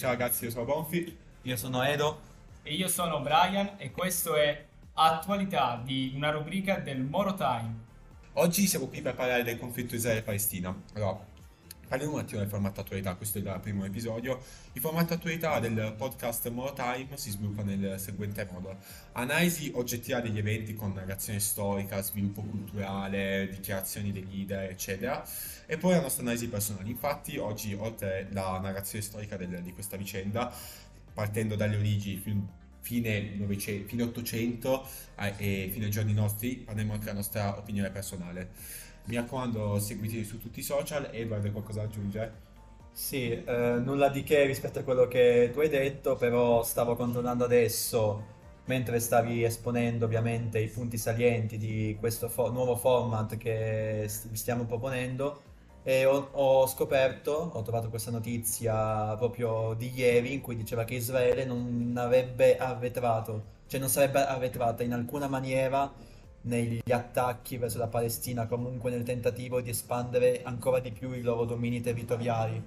Ciao ragazzi, io sono Bonfi. Io sono Edo. E io sono Brian e questo è Attualità di una rubrica del Moro Time. Oggi siamo qui per parlare del conflitto Israele-Palestina. Allora, parliamo un attimo del formato attualità, questo è il primo episodio. Il formato attualità del podcast Moro Time si sviluppa nel seguente modo. Analisi oggettiva degli eventi con narrazione storica, sviluppo culturale, dichiarazioni dei leader, eccetera. E poi la nostra analisi personale. Infatti, oggi, oltre alla narrazione storica del, di questa vicenda, partendo dalle origini fino fine, 900, fine 800 eh, e fino ai giorni nostri, parleremo anche della nostra opinione personale. Mi raccomando, seguiteci su tutti i social. Edward, hai qualcosa da aggiungere? Sì, eh, nulla di che rispetto a quello che tu hai detto, però stavo controllando adesso, mentre stavi esponendo ovviamente i punti salienti di questo fo- nuovo format che st- stiamo proponendo e ho, ho scoperto, ho trovato questa notizia proprio di ieri in cui diceva che Israele non avrebbe arretrato, cioè non sarebbe arretrata in alcuna maniera negli attacchi verso la Palestina, comunque nel tentativo di espandere ancora di più i loro domini territoriali.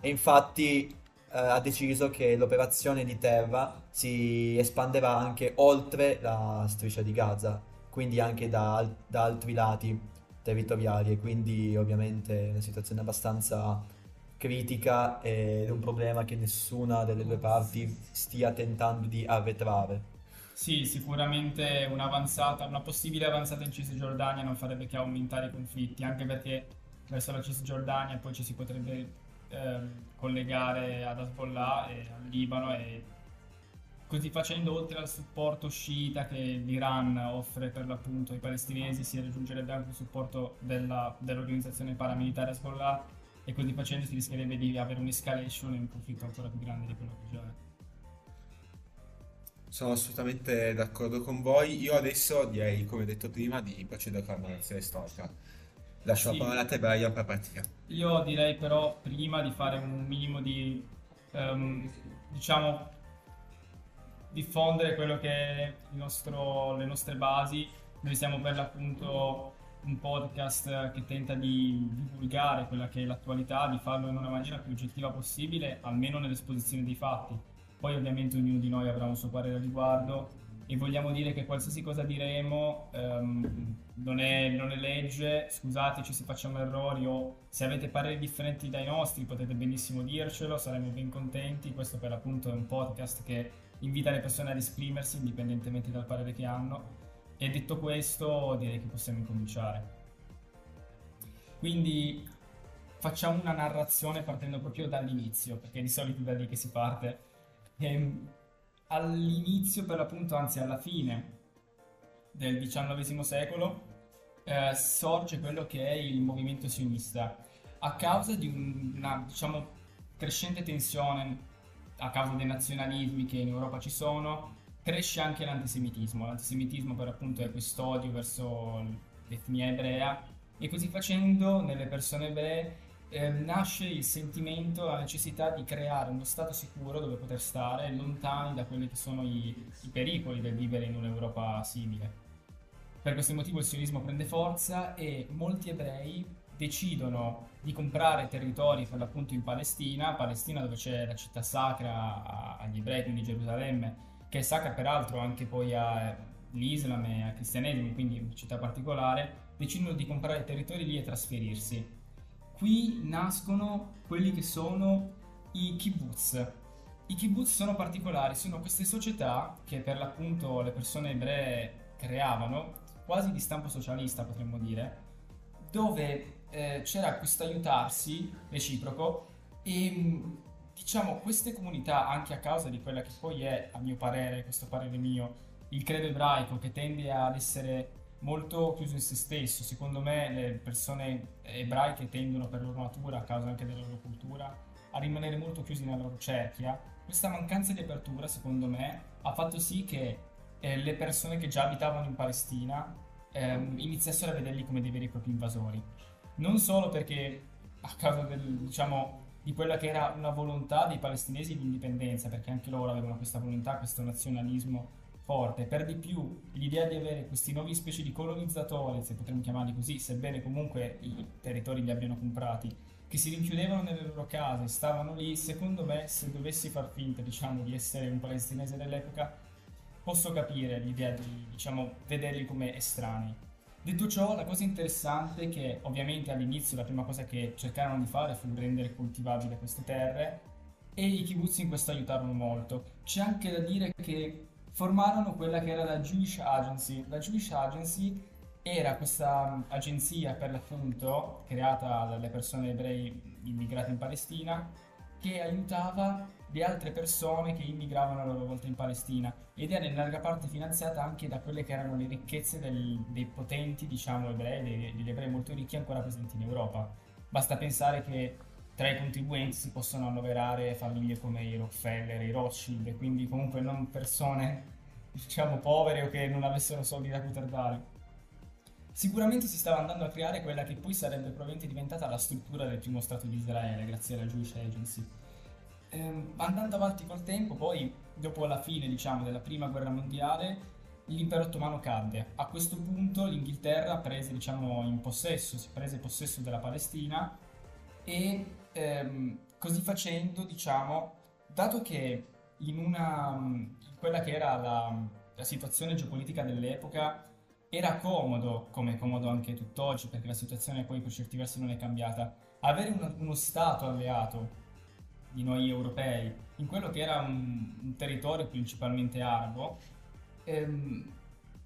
E infatti eh, ha deciso che l'operazione di terra si espanderà anche oltre la striscia di Gaza, quindi anche da, da altri lati territoriali e quindi ovviamente è una situazione abbastanza critica ed è un problema che nessuna delle due parti stia tentando di arretrare. Sì, sicuramente una possibile avanzata in Cisgiordania non farebbe che aumentare i conflitti, anche perché verso la Cisgiordania poi ci si potrebbe eh, collegare ad Hezbollah e al Libano e Così facendo, oltre al supporto sciita che l'Iran offre per l'appunto ai palestinesi, si raggiungerebbe anche il supporto della, dell'organizzazione paramilitare Hezbollah e così facendo si rischierebbe di avere un'escalation e un conflitto ancora più grande di quello che già è. Sono assolutamente d'accordo con voi. Io adesso direi, come detto prima, di procedere con la narrazione storica. Lascio sì. la parola a te, Brian, per partire. Io direi però prima di fare un minimo di, um, diciamo, diffondere quello che è nostro, le nostre basi. Noi siamo per l'appunto un podcast che tenta di divulgare quella che è l'attualità, di farlo in una maniera più oggettiva possibile, almeno nell'esposizione dei fatti. Poi ovviamente ognuno di noi avrà un suo parere al riguardo e vogliamo dire che qualsiasi cosa diremo um, non, è, non, è, legge, scusateci se facciamo errori o se avete pareri differenti dai nostri potete benissimo dircelo, saremo ben contenti, questo per l'appunto è un podcast che invita le persone ad esprimersi indipendentemente dal parere che hanno. E detto questo, direi che possiamo incominciare. Quindi facciamo una narrazione partendo proprio dall'inizio, perché di solito è da lì che si parte. Ehm, all'inizio, per l'appunto, anzi alla fine del XIX secolo, eh, sorge quello che è il movimento sionista a causa di una, diciamo, crescente tensione a causa dei nazionalismi che in Europa ci sono, cresce anche l'antisemitismo. L'antisemitismo per appunto è quest'odio verso l'etnia ebrea e così facendo nelle persone ebree eh, nasce il sentimento, la necessità di creare uno stato sicuro dove poter stare lontani da quelli che sono i, i pericoli del vivere in un'Europa simile. Per questo motivo il sionismo prende forza e molti ebrei decidono di comprare territori per l'appunto in Palestina, Palestina dove c'è la città sacra agli ebrei, quindi Gerusalemme, che è sacra peraltro anche poi all'Islam e al cristianesimo, quindi una città particolare, decidono di comprare territori lì e trasferirsi. Qui nascono quelli che sono i kibbutz. I kibbutz sono particolari, sono queste società che per l'appunto le persone ebree creavano, quasi di stampo socialista potremmo dire, dove eh, c'era questo aiutarsi reciproco e diciamo queste comunità anche a causa di quella che poi è a mio parere, questo parere mio, il credo ebraico che tende ad essere molto chiuso in se stesso, secondo me le persone ebraiche tendono per loro natura, a causa anche della loro cultura, a rimanere molto chiusi nella loro cerchia. Questa mancanza di apertura, secondo me, ha fatto sì che eh, le persone che già abitavano in Palestina eh, iniziassero a vederli come dei veri e propri invasori non solo perché a causa del, diciamo, di quella che era una volontà dei palestinesi di indipendenza, perché anche loro avevano questa volontà, questo nazionalismo forte. Per di più, l'idea di avere questi nuovi specie di colonizzatori, se potremmo chiamarli così, sebbene comunque i territori li abbiano comprati, che si rinchiudevano nelle loro case, stavano lì, secondo me, se dovessi far finta, diciamo, di essere un palestinese dell'epoca, posso capire l'idea di, diciamo, vederli come estranei. Detto ciò, la cosa interessante è che ovviamente all'inizio la prima cosa che cercarono di fare fu rendere coltivabili queste terre e i kibbutz in questo aiutarono molto. C'è anche da dire che formarono quella che era la Jewish Agency. La Jewish Agency era questa agenzia per l'appunto creata dalle persone ebrei immigrate in Palestina che aiutava le altre persone che immigravano a loro volta in Palestina ed era in larga parte finanziata anche da quelle che erano le ricchezze del, dei potenti, diciamo, ebrei, degli ebrei molto ricchi ancora presenti in Europa. Basta pensare che tra i contribuenti si possono annoverare famiglie come i Rockefeller, i Rothschild, quindi comunque non persone, diciamo, povere o che non avessero soldi da poter dare. Sicuramente si stava andando a creare quella che poi sarebbe probabilmente diventata la struttura del primo Stato di Israele, grazie alla Jewish Agency. Ehm, andando avanti col tempo, poi, dopo la fine, diciamo, della prima guerra mondiale, l'impero ottomano cadde. A questo punto l'Inghilterra prese, diciamo, in possesso, si prese possesso della Palestina e ehm, così facendo, diciamo, dato che in una, in quella che era la, la situazione geopolitica dell'epoca, era comodo, come è comodo anche tutt'oggi, perché la situazione poi per certi versi non è cambiata, avere uno, uno Stato alleato di noi europei in quello che era un, un territorio principalmente arabo, ehm,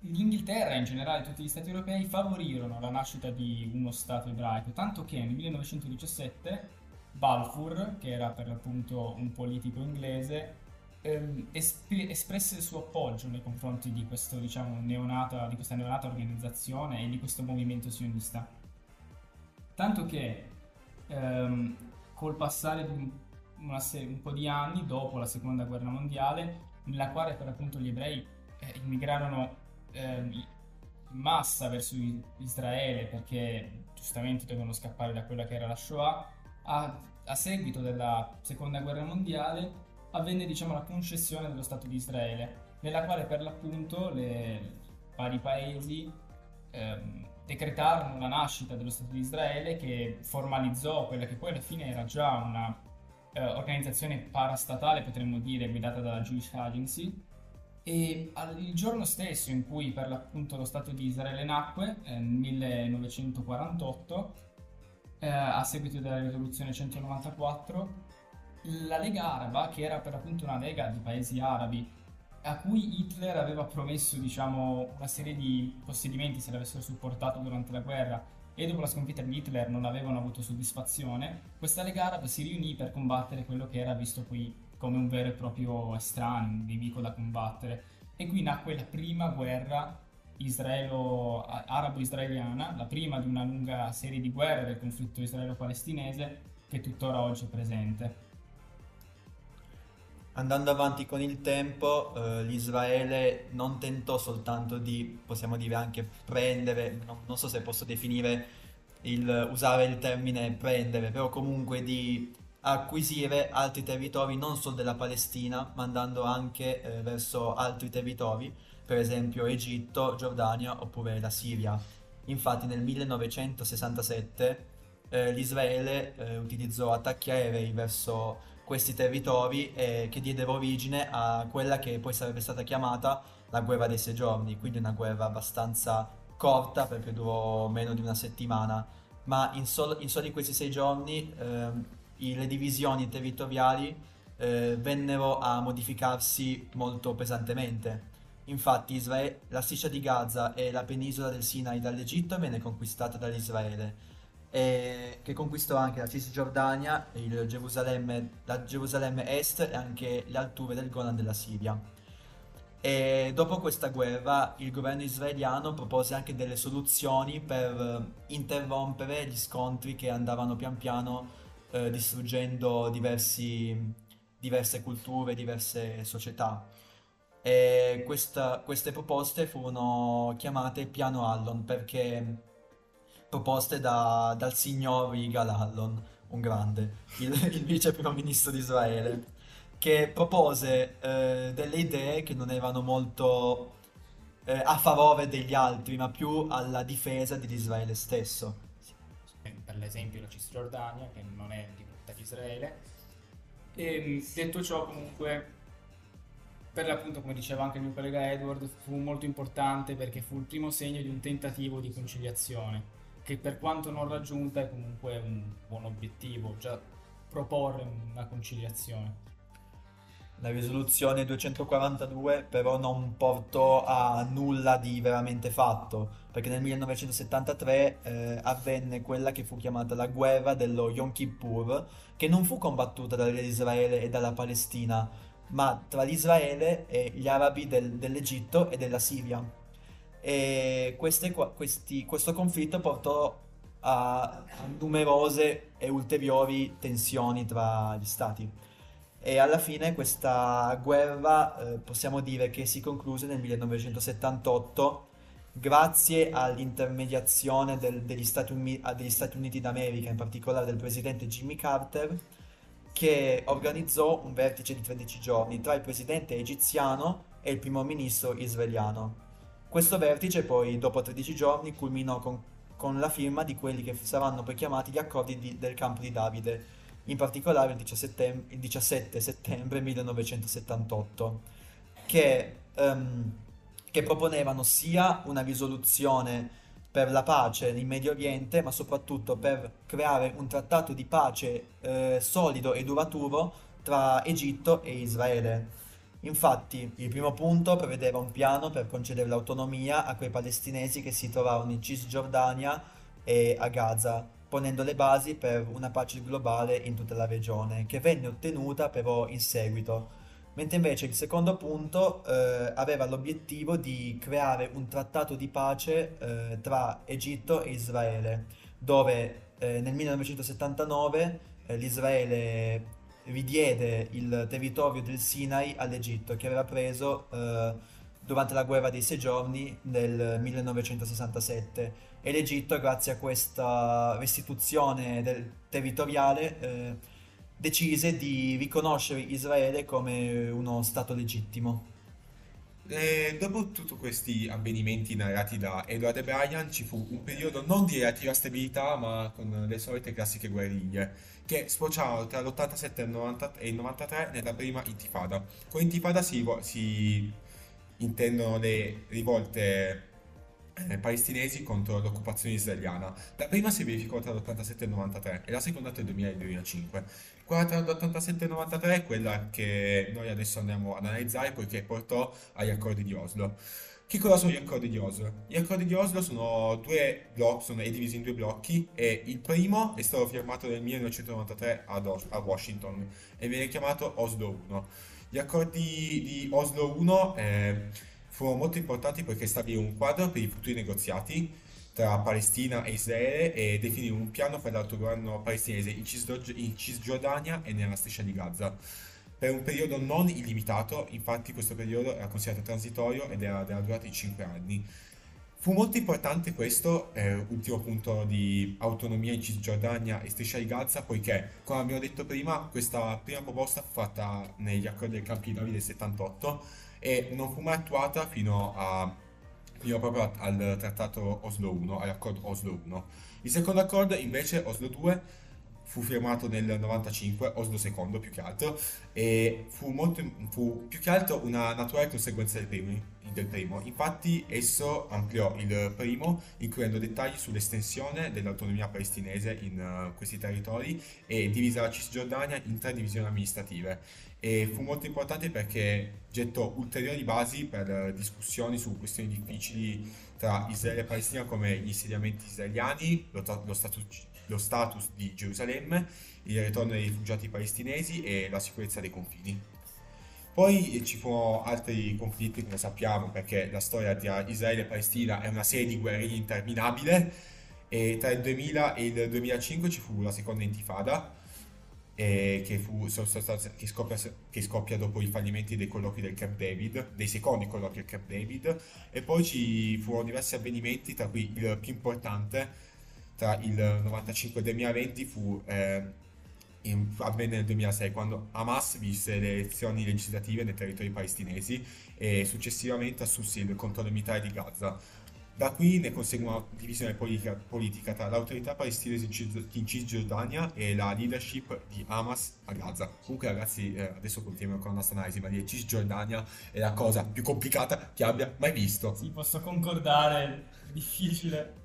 l'Inghilterra e in generale tutti gli stati europei favorirono la nascita di uno Stato ebraico, tanto che nel 1917 Balfour, che era per l'appunto un politico inglese, ehm, esp- espresse il suo appoggio nei confronti di, questo, diciamo, neonata, di questa neonata organizzazione e di questo movimento sionista. Tanto che ehm, col passare di un, serie, un, po' di anni dopo la seconda guerra mondiale, nella quale per appunto gli ebrei eh, immigrarono eh, in massa verso Israele perché giustamente dovevano scappare da quella che era la Shoah, a, a seguito della seconda guerra mondiale avvenne diciamo, la concessione dello Stato di Israele, nella quale per l'appunto i vari paesi ehm, decretarono la nascita dello Stato di Israele che formalizzò quella che poi alla fine era già una eh, parastatale, potremmo dire, guidata dalla Jewish Agency. E al, il giorno stesso in cui per l'appunto lo Stato di Israele nacque, eh, nel 1948, eh, a seguito della risoluzione 194, la Lega Araba, che era per l'appunto una lega di paesi arabi, a cui Hitler aveva promesso diciamo, una serie di possedimenti se l'avessero supportato durante la guerra e dopo la sconfitta di Hitler non avevano avuto soddisfazione, questa Lega Araba si riunì per combattere quello che era visto poi come un vero e proprio estraneo, un nemico da combattere. E qui nacque la prima guerra israelo, arabo-israeliana, la prima di una lunga serie di guerre del conflitto israelo-palestinese che tuttora oggi è presente. Andando avanti con il tempo, eh, l'Israele non tentò soltanto di, possiamo dire anche prendere, non, non so se posso definire il, usare il termine prendere, però comunque di acquisire altri territori non solo della Palestina, ma andando anche eh, verso altri territori, per esempio Egitto, Giordania oppure la Siria. Infatti nel 1967 eh, l'Israele eh, utilizzò attacchi aerei verso questi territori eh, che diedero origine a quella che poi sarebbe stata chiamata la guerra dei sei giorni, quindi una guerra abbastanza corta perché durò meno di una settimana, ma in, sol- in soli questi sei giorni eh, i- le divisioni territoriali eh, vennero a modificarsi molto pesantemente. Infatti Israele, la striscia di Gaza e la penisola del Sinai dall'Egitto venne conquistata dall'Israele e che conquistò anche la Cisgiordania, Gerusalemme, la Gerusalemme Est e anche le alture del Golan della Siria. E dopo questa guerra il governo israeliano propose anche delle soluzioni per interrompere gli scontri che andavano pian piano eh, distruggendo diversi, diverse culture, diverse società. E questa, queste proposte furono chiamate Piano Allon perché proposte da, dal signor Yigal Allon, un grande, il, il vice primo ministro di Israele. che propose eh, delle idee che non erano molto eh, a favore degli altri, ma più alla difesa dell'Israele stesso. Per l'esempio la Cisgiordania, che non è di Israele. E, detto ciò, comunque, per l'appunto, come diceva anche il mio collega Edward, fu molto importante perché fu il primo segno di un tentativo di conciliazione, che per quanto non raggiunta è comunque un buon obiettivo, già proporre una conciliazione. La risoluzione 242 però non portò a nulla di veramente fatto, perché nel 1973 eh, avvenne quella che fu chiamata la guerra dello Yom Kippur, che non fu combattuta dall'Israele e dalla Palestina, ma tra l'Israele e gli arabi del, dell'Egitto e della Siria. E queste, questi, questo conflitto portò a, numerose e ulteriori tensioni tra gli stati e alla fine questa guerra eh, possiamo dire che si concluse nel 1978 grazie all'intermediazione del, degli, Stati Uni- degli, Stati Uniti d'America, in particolare del presidente Jimmy Carter, che organizzò un vertice di 13 giorni tra il presidente egiziano e il primo ministro israeliano. Questo vertice poi, dopo 13 giorni, culminò con, con la firma di quelli che saranno poi chiamati gli accordi di, del campo di Davide, in particolare il 17, il 17 settembre 1978, che, um, che proponevano sia una risoluzione per la pace in Medio Oriente, ma soprattutto per creare un trattato di pace eh, solido e duraturo tra Egitto e Israele. Infatti, il primo punto prevedeva un piano per concedere l'autonomia a quei palestinesi che si trovavano in Cisgiordania e a Gaza, ponendo le basi per una pace globale in tutta la regione, che venne ottenuta però in seguito. Mentre invece il secondo punto eh, aveva l'obiettivo di creare un trattato di pace eh, tra Egitto e Israele, dove eh, nel 1979 eh, l'Israele ridiede il territorio del Sinai all'Egitto, che aveva preso eh, durante la guerra dei sei giorni del 1967 e l'Egitto, grazie a questa restituzione del territoriale, eh, decise di riconoscere Israele come uno Stato legittimo. E dopo tutti questi avvenimenti narrati da Edward e Brian, ci fu un periodo non di relativa stabilità, ma con le solite classiche guerriglie, che sfociarono tra l'87 e il 93 nella prima intifada. Con intifada si, si intendono le rivolte eh, palestinesi contro l'occupazione israeliana. La prima si verificò tra l'87 e il 93 e la seconda tra il 2000 e il 2005. Quella tra l'87 e il 93 è quella che noi adesso andiamo ad analizzare poiché portò agli accordi di Oslo. Che cosa sono gli accordi di Oslo? Gli accordi di Oslo sono, due blocchi, sono divisi in due blocchi e il primo è stato firmato nel 1993 ad Os- a Washington e viene chiamato Oslo 1. Gli accordi di Oslo 1 eh, furono molto importanti perché stabilì un quadro per i futuri negoziati tra Palestina e Israele e definì un piano per l'autogoverno palestinese in, in Cisgiordania e nella striscia di Gaza. Per un periodo non illimitato, infatti questo periodo era considerato transitorio ed era della durata di 5 anni. Fu molto importante questo, eh, ultimo punto di autonomia in Cisgiordania e striscia di Gaza, poiché, come abbiamo detto prima, questa prima proposta fu fatta negli accordi del campo di Davide del 78 e non fu mai attuata fino, a, fino proprio al trattato Oslo 1, all'accordo Oslo 1. Il secondo accordo invece, Oslo 2, fu firmato nel 95, Oslo II più che altro, e fu, molto, fu più che altro una naturale conseguenza del primo, del primo. Infatti esso ampliò il primo, includendo dettagli sull'estensione dell'autonomia palestinese in questi territori e divisa la Cisgiordania in tre divisioni amministrative e fu molto importante perché gettò ulteriori basi per discussioni su questioni difficili tra Israele e Palestina come gli insediamenti israeliani, lo, lo, status, lo status di Gerusalemme, il ritorno dei rifugiati palestinesi e la sicurezza dei confini. Poi ci furono altri conflitti, come sappiamo, perché la storia tra Israele e Palestina è una serie di guerre interminabile e tra il 2000 e il 2005 ci fu la seconda intifada, eh, che, fu, che, scoppia, che, scoppia, dopo i fallimenti dei colloqui del Camp David, dei secondi colloqui del Camp David, e poi ci furono diversi avvenimenti, tra cui il più importante tra il 95 e il 2020 fu eh, in- avvenne nel 2006 quando Hamas vinse le elezioni legislative nei territori palestinesi e successivamente assunse il controllo militare di Gaza. Da qui ne consegue una divisione politica, politica tra l'autorità palestinese in Cis- in Cisgiordania e la leadership di Hamas a Gaza. Comunque ragazzi, eh, adesso continuiamo con la nostra analisi, ma dire Cisgiordania è la cosa più complicata che abbia mai visto. Sì, posso concordare, è difficile.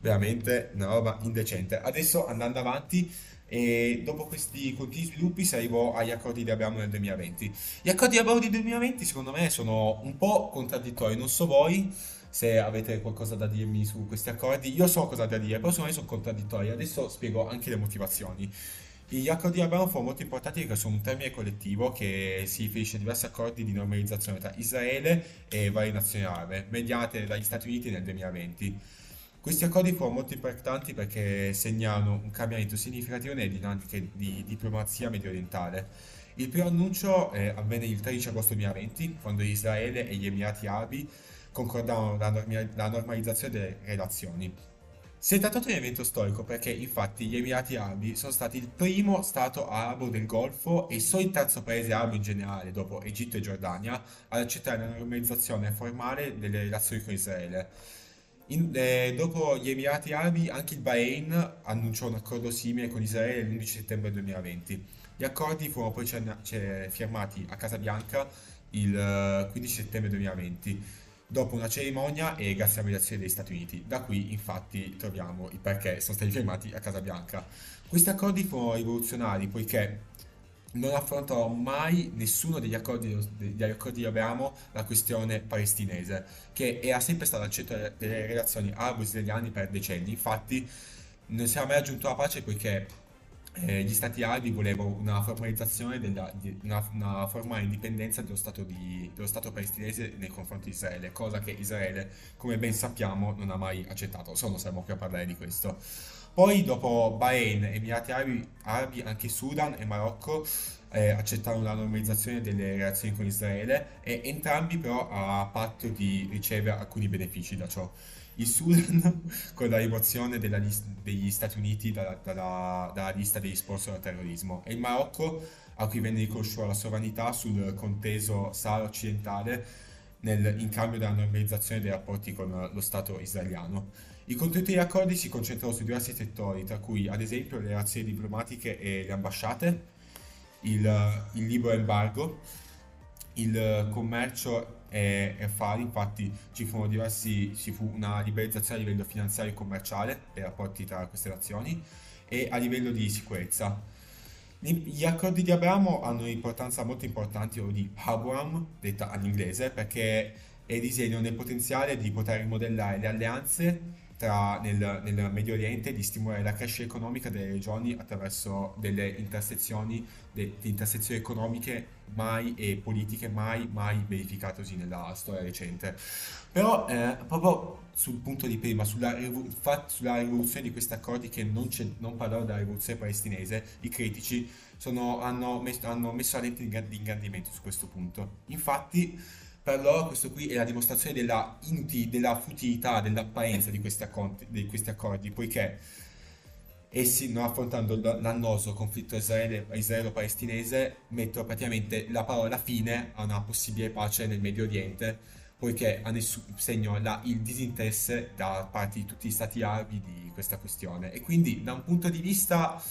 veramente una roba indecente. Adesso andando avanti, e dopo questi continui sviluppi, si arrivò agli accordi di Abramo nel 2020. Gli accordi di Abramo del 2020, secondo me, sono un po' contraddittori. Non so voi se avete qualcosa da dirmi su questi accordi. Io so cosa da dire, però secondo me sono contraddittori. Adesso spiego anche le motivazioni. Gli accordi di Abramo furono molto importanti perché sono un termine collettivo che si riferisce a diversi accordi di normalizzazione tra Israele e varie nazioni arabe, mediate dagli Stati Uniti nel 2020. Questi accordi furono molto importanti perché segnano un cambiamento significativo nelle dinamiche di diplomazia mediorientale. Il primo annuncio eh, avvenne il 13 agosto 2020, quando Israele e gli Emirati Arabi concordavano la, normalizzazione delle relazioni. Si è trattato di un evento storico perché infatti gli Emirati Arabi sono stati il primo stato arabo del Golfo e solo il terzo paese arabo in generale, dopo Egitto e Giordania, ad accettare la normalizzazione formale delle relazioni con Israele. In- eh, dopo gli Emirati Arabi, anche il Bahrain annunciò un accordo simile con Israele l'11 settembre 2020. Gli accordi furono poi cerna- ce- firmati a Casabianca il eh, 15 settembre 2020, dopo una cerimonia e grazie alla mediazione degli Stati Uniti. Da qui, infatti, troviamo il perché sono stati firmati a Casabianca. Questi accordi furono rivoluzionari poiché non affrontò mai nessuno degli accordi, degli accordi di Abramo la questione palestinese, che era sempre stata al centro delle delle relazioni arabo-israeliane per decenni. Infatti, non si era mai raggiunto la pace poiché eh, gli stati arabi volevano una formalizzazione della, di- una, una formale indipendenza dello stato, di- dello stato palestinese nei confronti di Israele, cosa che Israele, come ben sappiamo, non ha mai accettato. Solo saremo qui a parlare di questo. Poi, dopo Bahrain, Emirati Arabi, Arabi, anche Sudan e Marocco eh, accettarono la normalizzazione delle relazioni con Israele e entrambi però a patto di ricevere alcuni benefici da ciò. Il Sudan con la rimozione della lis- degli Stati Uniti dalla, dalla- dalla lista degli sponsor al terrorismo e il Marocco a cui venne riconosciuta la sovranità sul conteso Sahara occidentale nel- in cambio della normalizzazione dei rapporti con lo Stato israeliano. I contenuti degli accordi si concentrano su diversi settori, tra cui ad esempio le relazioni diplomatiche e le ambasciate, il, il libero embargo, il commercio e e affari, infatti ci furono diversi, ci fu una liberalizzazione a livello finanziario e commerciale dei rapporti tra queste nazioni e a livello di sicurezza. Gli accordi di Abramo hanno un'importanza molto importante, o di Abraham, detta all'inglese, perché disegnano il potenziale di poter rimodellare le alleanze tra, nel, nel Medio Oriente di stimolare la crescita economica delle regioni attraverso delle intersezioni, de- di intersezioni economiche mai e politiche mai, mai verificatesi nella storia recente. Però eh, proprio sul punto di prima, sulla, sulla rivoluzione di questi accordi che non, non parlano della rivoluzione palestinese, i critici sono- hanno, messo, hanno messo la lente di ingrandimento su questo punto. Infatti, loro questo qui è la dimostrazione della, inuti- della futilità, dell'apparenza di questi accordi, di questi accordi, poiché essi, non affrontando l'annoso conflitto israele- israelo-palestinese, mettono praticamente la parola fine a una possibile pace nel Medio Oriente, poiché a nessun segno la- il disinteresse da parte di tutti gli stati arabi di questa questione. E quindi, da un punto di vista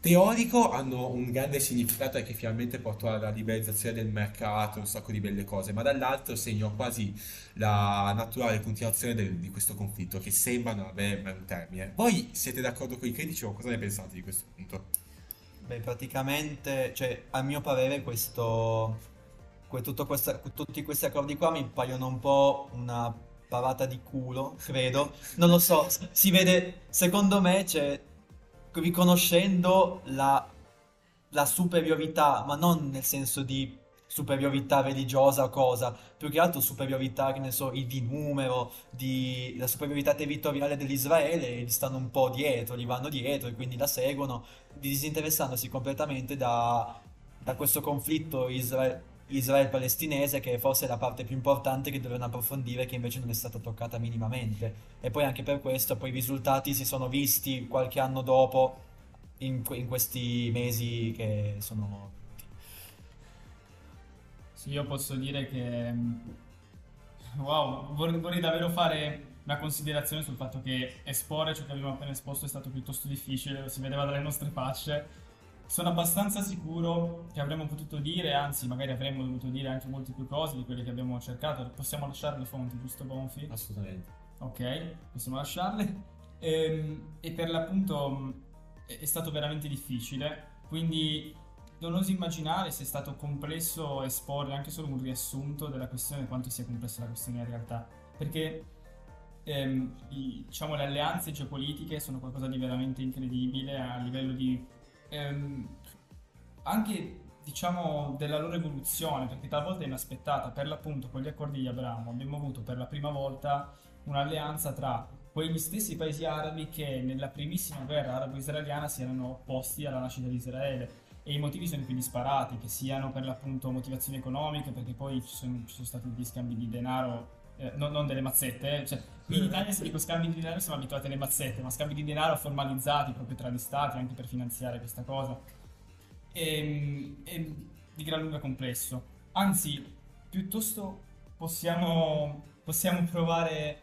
teorico, hanno un grande significato che finalmente portò alla liberalizzazione del mercato, un sacco di belle cose, ma dall'altro segnò quasi la naturale continuazione del- di questo conflitto, che sembra non avere un termine. Voi siete d'accordo con i critici o cosa ne pensate di questo punto? Beh, praticamente, cioè, a mio parere, questo, que- questa- tutti questi accordi qua mi paiono un po' una parata di culo, credo. Non lo so, si vede, secondo me, c'è, riconoscendo la, la superiorità, ma non nel senso di superiorità religiosa o cosa, più che altro superiorità, che ne so, di numero, di, la superiorità territoriale dell'Israele, gli stanno un po' dietro, gli vanno dietro e quindi la seguono disinteressandosi completamente da, da questo conflitto Isra- Israele-palestinese, che forse è la parte più importante che dovevano approfondire, che invece non è stata toccata minimamente. E poi anche per questo, poi i risultati si sono visti qualche anno dopo, in, in questi mesi che sono Sì, io posso dire che, mm, wow, vorrei, vorrei davvero fare una considerazione sul fatto che esporre ciò che abbiamo appena esposto è stato piuttosto difficile, lo si vedeva dalle nostre facce. Sono abbastanza sicuro che avremmo potuto dire, anzi magari avremmo dovuto dire anche molte più cose di quelle che abbiamo cercato. Possiamo lasciare le fonti, giusto Bonfi? assolutamente. Ok, possiamo lasciarle. Ehm, E, per l'appunto è stato veramente difficile, quindi non oso immaginare se è stato complesso esporre anche solo un riassunto della questione, quanto sia complessa la questione in realtà. Perché ehm, i- diciamo, le alleanze geopolitiche sono qualcosa di veramente incredibile a livello di ehm, anche diciamo della loro evoluzione, perché talvolta è inaspettata. Per l'appunto, con gli accordi di Abramo abbiamo avuto per la prima volta un'alleanza tra quegli stessi paesi arabi che nella primissima guerra arabo-israeliana si erano opposti alla nascita di Israele. E i motivi sono più disparati, che siano per l'appunto motivazioni economiche, perché poi ci sono, ci sono stati degli scambi di denaro, eh, non, non delle mazzette, eh, cioè in Italia se dico scambi di denaro siamo abituati alle mazzette, ma scambi di denaro formalizzati proprio tra gli stati anche per finanziare questa cosa. E, e di gran lunga complesso. Anzi, piuttosto possiamo, possiamo provare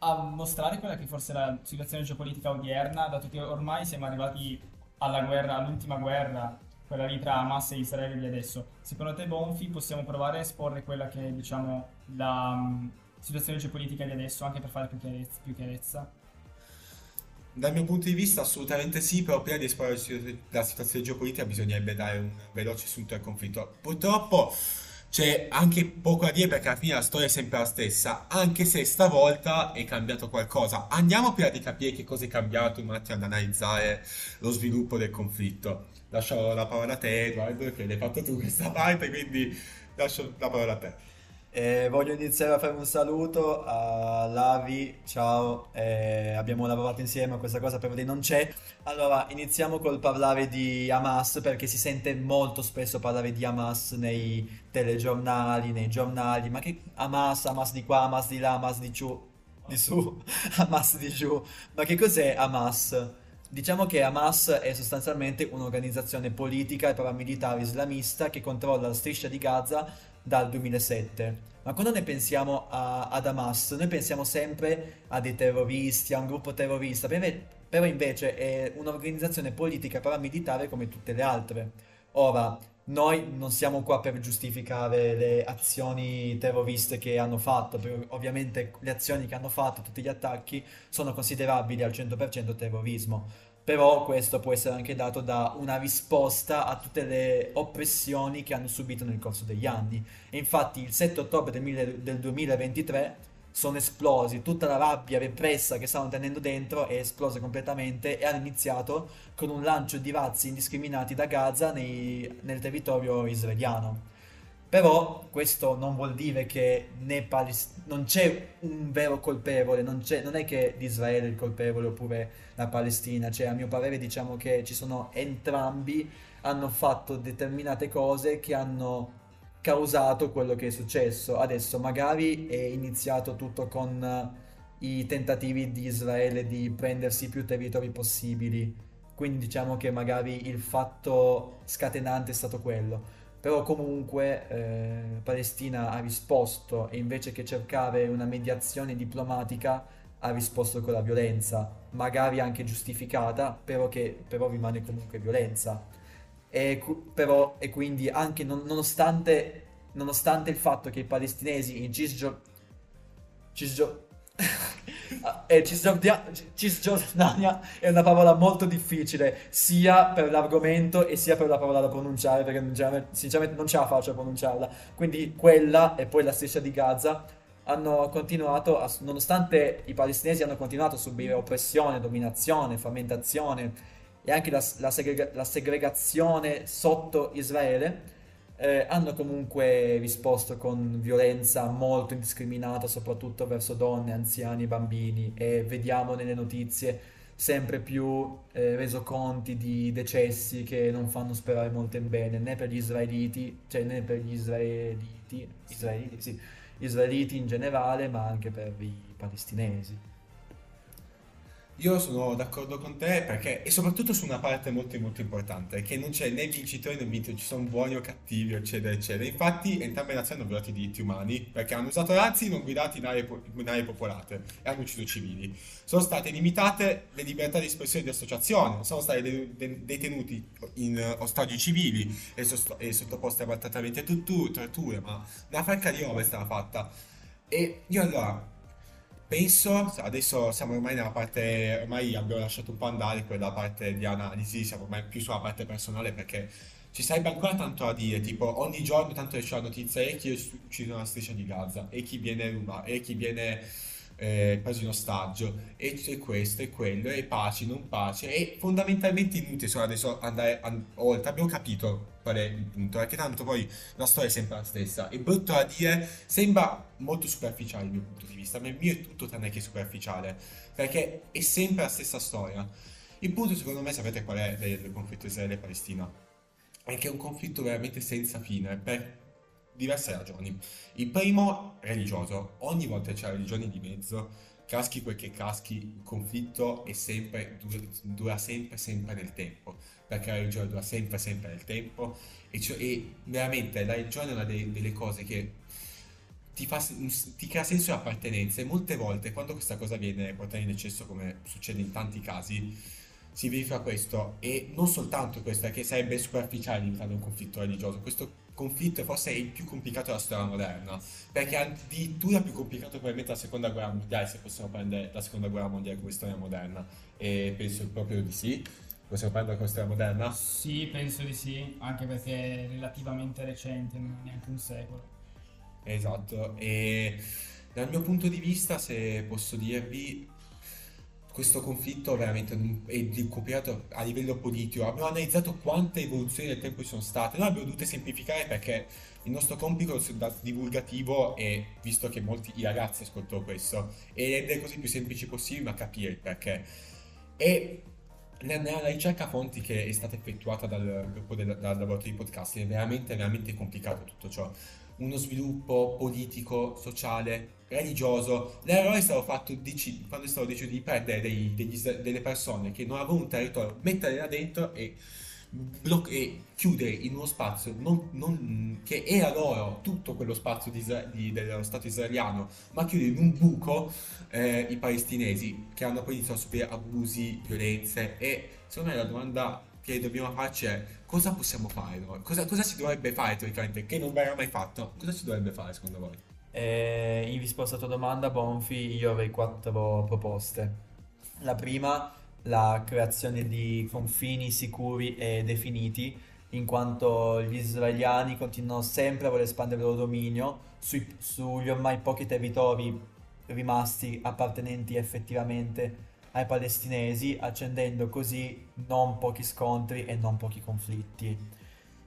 a mostrare quella che forse è la situazione geopolitica odierna, dato che ormai siamo arrivati alla guerra, all'ultima guerra, quella lì tra Hamas e Israele di adesso. Secondo te, Bonfi, possiamo provare a esporre quella che è, diciamo, la mm, situazione geopolitica di adesso, anche per fare più chiarezza? Più chiarezza? Dal mio punto di vista assolutamente sì, però prima di esplorare la situ- la situazione geopolitica bisognerebbe dare un veloce assunto del conflitto. Purtroppo c'è anche poco da dire perché alla fine la storia è sempre la stessa, anche se stavolta è cambiato qualcosa. Andiamo prima di capire che cosa è cambiato un attimo ad analizzare lo sviluppo del conflitto. Lascio la parola a te, Edward, che l'hai fatto tu questa parte, quindi lascio la parola a te. Eh, voglio iniziare a fare un saluto a Lavi, ciao, eh, abbiamo lavorato insieme a questa cosa per vedere non c'è. Allora, iniziamo col parlare di Hamas perché si sente molto spesso parlare di Hamas nei telegiornali, nei giornali, ma che Hamas, Hamas di qua, Hamas di là, Hamas di giù, di su, Hamas di giù, ma che cos'è Hamas? Diciamo che Hamas è sostanzialmente un'organizzazione politica e paramilitare islamista che controlla la striscia di Gaza dal 2007. Ma quando noi pensiamo a- ad Hamas, noi pensiamo sempre a dei terroristi, a un gruppo terrorista, però invece è un'organizzazione politica paramilitare come tutte le altre. Ora, noi non siamo qua per giustificare le azioni terroriste che hanno fatto, ovviamente le azioni che hanno fatto, tutti gli attacchi, sono considerabili al 100% terrorismo. Però questo può essere anche dato da una risposta a tutte le oppressioni che hanno subito nel corso degli anni. E infatti il 7 ottobre del, del 2023 sono esplosi, tutta la rabbia repressa che stavano tenendo dentro è esplosa completamente e hanno iniziato con un lancio di razzi indiscriminati da Gaza nei- nel territorio israeliano. Però questo non vuol dire che né Palis- non c'è un vero colpevole, non, non è che l'Israele è il colpevole oppure la Palestina, cioè a mio parere diciamo che ci sono entrambi, hanno fatto determinate cose che hanno causato quello che è successo. Adesso magari è iniziato tutto con eh, i tentativi di Israele di prendersi più territori possibili, quindi diciamo che magari il fatto scatenante è stato quello. Però comunque eh, Palestina ha risposto e invece che cercare una mediazione diplomatica ha risposto con la violenza, magari anche giustificata, però che però rimane comunque violenza. E, però, e quindi anche non- nonostante, nonostante il fatto che i palestinesi in Cisgio- Cisgio- eh, Cisgiordia- Cisgiordania è una parola molto difficile sia per l'argomento e sia per la parola da pronunciare perché sinceramente, sinceramente non ce la faccio a pronunciarla. Quindi quella e poi la striscia di Gaza hanno continuato a- nonostante i palestinesi hanno continuato a subire oppressione, dominazione, frammentazione e anche la, la segrega- la segregazione sotto Israele eh, hanno comunque risposto con violenza molto indiscriminata, soprattutto verso donne, anziani e bambini, e vediamo nelle notizie sempre più eh, resoconti di decessi che non fanno sperare molto in bene, né per gli israeliti, cioè né per gli israeliti, israeliti, sì, israeliti in generale, ma anche per i palestinesi. Io sono d'accordo con te perché, e soprattutto su una parte molto molto importante, che non c'è né vincitori né vinti, ci sono buoni o cattivi, eccetera, eccetera. Infatti, entrambe le nazioni hanno violato i diritti umani perché hanno usato razzi non guidati in aree, in aree popolate e hanno ucciso civili. Sono state limitate le libertà di espressione e di associazione, sono stati de- de- detenuti in ostaggi civili e, sost- e sottoposti a maltrattamenti e tortu- torture, ma una franca di roba è stata fatta. E io allora penso, adesso siamo ormai nella parte, ormai abbiamo lasciato un po' andare quella parte di analisi, siamo ormai più sulla parte personale perché ci sarebbe ancora tanto da dire, tipo ogni giorno tanto esce la notizia e chi uccide una striscia di Gaza, e chi viene rubato, e chi viene eh, preso in ostaggio, e, e questo e quello, e pace, non pace, e fondamentalmente inutile solo adesso andare an- oltre, abbiamo capito qual è il punto, perché tanto poi la storia è sempre la stessa, è brutto da dire, sembra molto superficiale il mio punto di vista, ma il mio è tutto tranne che superficiale, perché è sempre la stessa storia. Il punto secondo me sapete qual è del conflitto Israele-Palestina? È che è un conflitto veramente senza fine, per diverse ragioni. Il primo, religioso. Ogni volta c'è religione di mezzo, caschi quel che caschi, il conflitto sempre, dura, dura sempre, sempre nel tempo, perché la religione dura sempre, sempre nel tempo, e, cioè- e veramente la religione è una delle, delle cose che ti, fa, ti crea senso di appartenenza, e molte volte quando questa cosa viene portata in eccesso, come succede in tanti casi, si verifica questo, e non soltanto questo, è che sarebbe superficiale limitare un conflitto religioso, questo conflitto forse è il più complicato della storia moderna, perché è addirittura più complicato probabilmente la seconda guerra mondiale, se possiamo prendere la seconda guerra mondiale come storia moderna, e penso proprio di sì. Possiamo prendere come storia moderna? Sì, penso di sì, anche perché è relativamente recente, non è neanche un secolo. Esatto, e dal mio punto di vista, se posso dirvi, questo conflitto veramente è copiato a livello politico. Abbiamo analizzato quante evoluzioni del tempo ci sono state. Noi abbiamo dovuto semplificare perché il nostro compito da divulgativo è, visto che molti i ragazzi ascoltano questo, è rendere così più semplici possibile, ma capire il perché. E nella nella ricerca fonti che è stata effettuata dal gruppo del, dal laboratorio di podcast è veramente, veramente complicato tutto ciò. Uno sviluppo politico, sociale, religioso. L'errore è stato fatto deci- quando è stato deciso di prendere dei- degli delle persone che non avevano un territorio, metterle là dentro e, bloc- e chiudere in uno spazio non- non- che era loro tutto quello spazio di di- dello Stato israeliano, ma chiudere in un buco eh, i palestinesi che hanno poi iniziato a subire abusi, violenze e secondo me la domanda che dobbiamo farci è cosa possiamo fare noi? Cosa, cosa si dovrebbe fare teoricamente che non verrà mai fatto? Cosa si dovrebbe fare secondo voi? E in risposta alla tua domanda, Bonfi, io avrei quattro proposte. La prima, la creazione di confini sicuri e definiti, in quanto gli israeliani continuano sempre a voler espandere il loro dominio sugli ormai pochi territori rimasti appartenenti effettivamente ai palestinesi, accendendo così non pochi scontri e non pochi conflitti.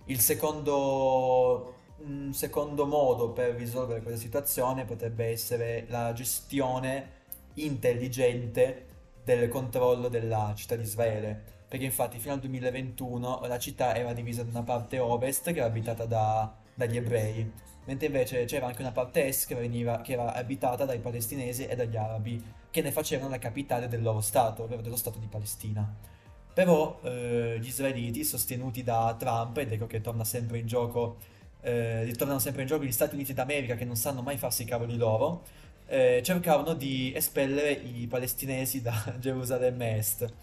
Il secondo, un secondo modo per risolvere questa situazione potrebbe essere la gestione intelligente del controllo della città di Israele, perché infatti fino al 2021 la città era divisa da una parte ovest che era abitata da- dagli ebrei, mentre invece c'era anche una parte est che, veniva- che era abitata dai palestinesi e dagli arabi, che ne facevano la capitale del loro stato, ovvero dello stato di Palestina. Però eh, gli israeliti, sostenuti da Trump, ed ecco che torna sempre in gioco, eh, ritornano sempre in gioco gli Stati Uniti d'America che non sanno mai farsi i cavoli loro, eh, cercavano di espellere i palestinesi da Gerusalemme Est.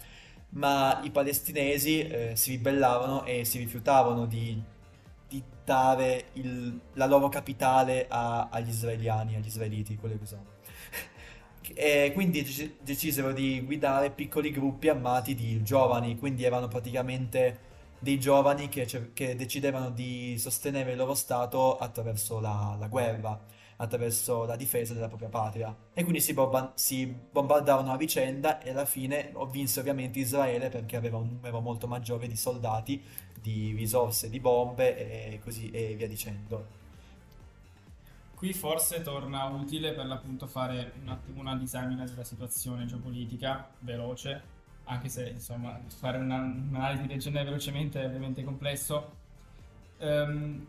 Ma i palestinesi eh, si ribellavano e si rifiutavano di, di dare il- la loro capitale a- agli israeliani, agli israeliti, quello che usavano. E quindi dec- decisero di guidare piccoli gruppi armati di giovani, quindi erano praticamente dei giovani che, che decidevano di sostenere il loro stato attraverso la, la guerra, attraverso la difesa della propria patria. E quindi si, bomba- si bombardavano a vicenda e alla fine vinse ovviamente Israele perché aveva un numero molto maggiore di soldati, di risorse, di bombe e così e via dicendo. Qui forse torna utile per l'appunto fare un attimo una disamina della situazione geopolitica veloce, anche se insomma fare una- un'analisi del genere velocemente è ovviamente complesso. Ehm,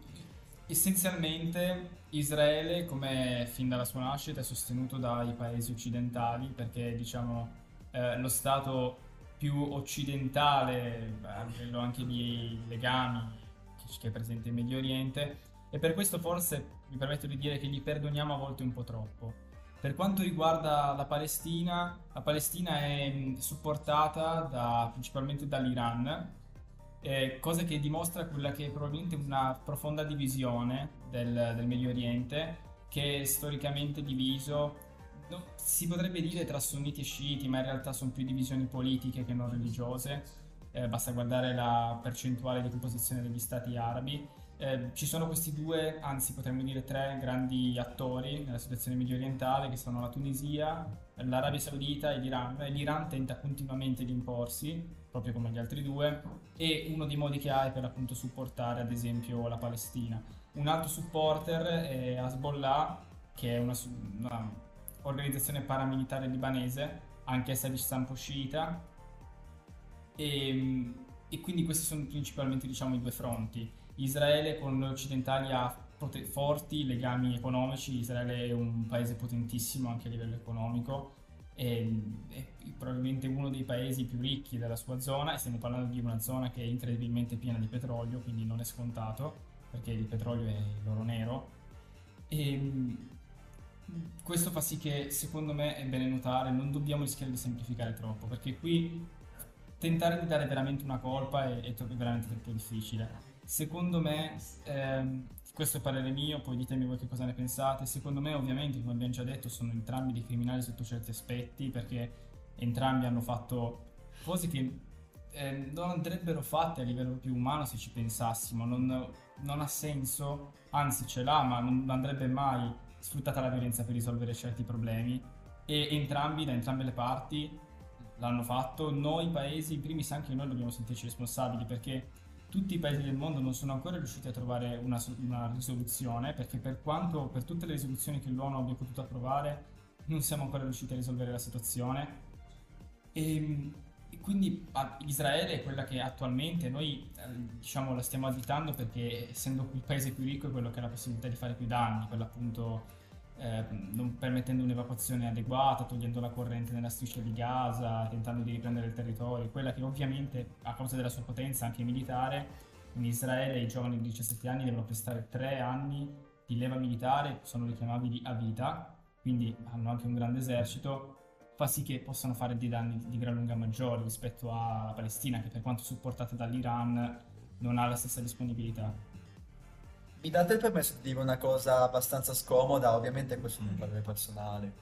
essenzialmente Israele, come fin dalla sua nascita, è sostenuto dai paesi occidentali perché diciamo eh, lo stato più occidentale a livello anche di legami che, che è presente in Medio Oriente e per questo forse mi permetto di dire che gli perdoniamo a volte un po' troppo. Per quanto riguarda la Palestina, la Palestina è supportata da, principalmente dall'Iran, eh, cosa che dimostra quella che è probabilmente una profonda divisione del, del Medio Oriente, che è storicamente diviso no, si potrebbe dire tra sunniti e sciiti, ma in realtà sono più divisioni politiche che non religiose. Eh, basta guardare la percentuale di composizione degli stati arabi. Eh, ci sono questi due, anzi potremmo dire tre grandi attori nella situazione medio orientale che sono la Tunisia, l'Arabia Saudita e l'Iran. L'Iran tenta continuamente di imporsi, proprio come gli altri due, e uno dei modi che ha è per appunto supportare ad esempio la Palestina. Un altro supporter è Hezbollah, che è una, una organizzazione paramilitare libanese, anch'essa di stampo sciita, e, e, quindi questi sono principalmente diciamo, i due fronti. Israele con noi occidentali ha pote- forti legami economici, Israele è un paese potentissimo anche a livello economico, è, è probabilmente uno dei paesi più ricchi della sua zona e stiamo parlando di una zona che è incredibilmente piena di petrolio, quindi non è scontato perché il petrolio è l'oro nero. E, questo fa sì che secondo me è bene notare, non dobbiamo rischiare di semplificare troppo, perché qui tentare di dare veramente una colpa è, è veramente troppo difficile. Secondo me, ehm, questo è parere mio, poi ditemi voi che cosa ne pensate, secondo me ovviamente, come abbiamo già detto, sono entrambi dei criminali sotto certi aspetti, perché entrambi hanno fatto cose che eh, non andrebbero fatte a livello più umano se ci pensassimo, non, non ha senso, anzi ce l'ha, ma non andrebbe mai sfruttata la violenza per risolvere certi problemi. E entrambi, da entrambe le parti, l'hanno fatto. Noi paesi, in primis anche noi dobbiamo sentirci responsabili perché tutti i paesi del mondo non sono ancora riusciti a trovare una, una risoluzione perché per quanto, per tutte le risoluzioni che l'ONU abbia potuto approvare, non siamo ancora riusciti a risolvere la situazione. E, e quindi Israele è quella che attualmente noi eh, diciamo la stiamo additando perché essendo il paese più ricco è quello che ha la possibilità di fare più danni, quello appunto eh, non permettendo un'evacuazione adeguata, togliendo la corrente nella striscia di Gaza, tentando di riprendere il territorio, quella che ovviamente a causa della sua potenza anche militare in Israele i giovani di 17 anni devono prestare 3 anni di leva militare, sono richiamabili a vita, quindi hanno anche un grande esercito fa sì che possano fare dei danni di gran lunga maggiori rispetto alla Palestina, che per quanto supportata dall'Iran non ha la stessa disponibilità. Mi date il permesso di dire una cosa abbastanza scomoda, ovviamente questo è un parere personale.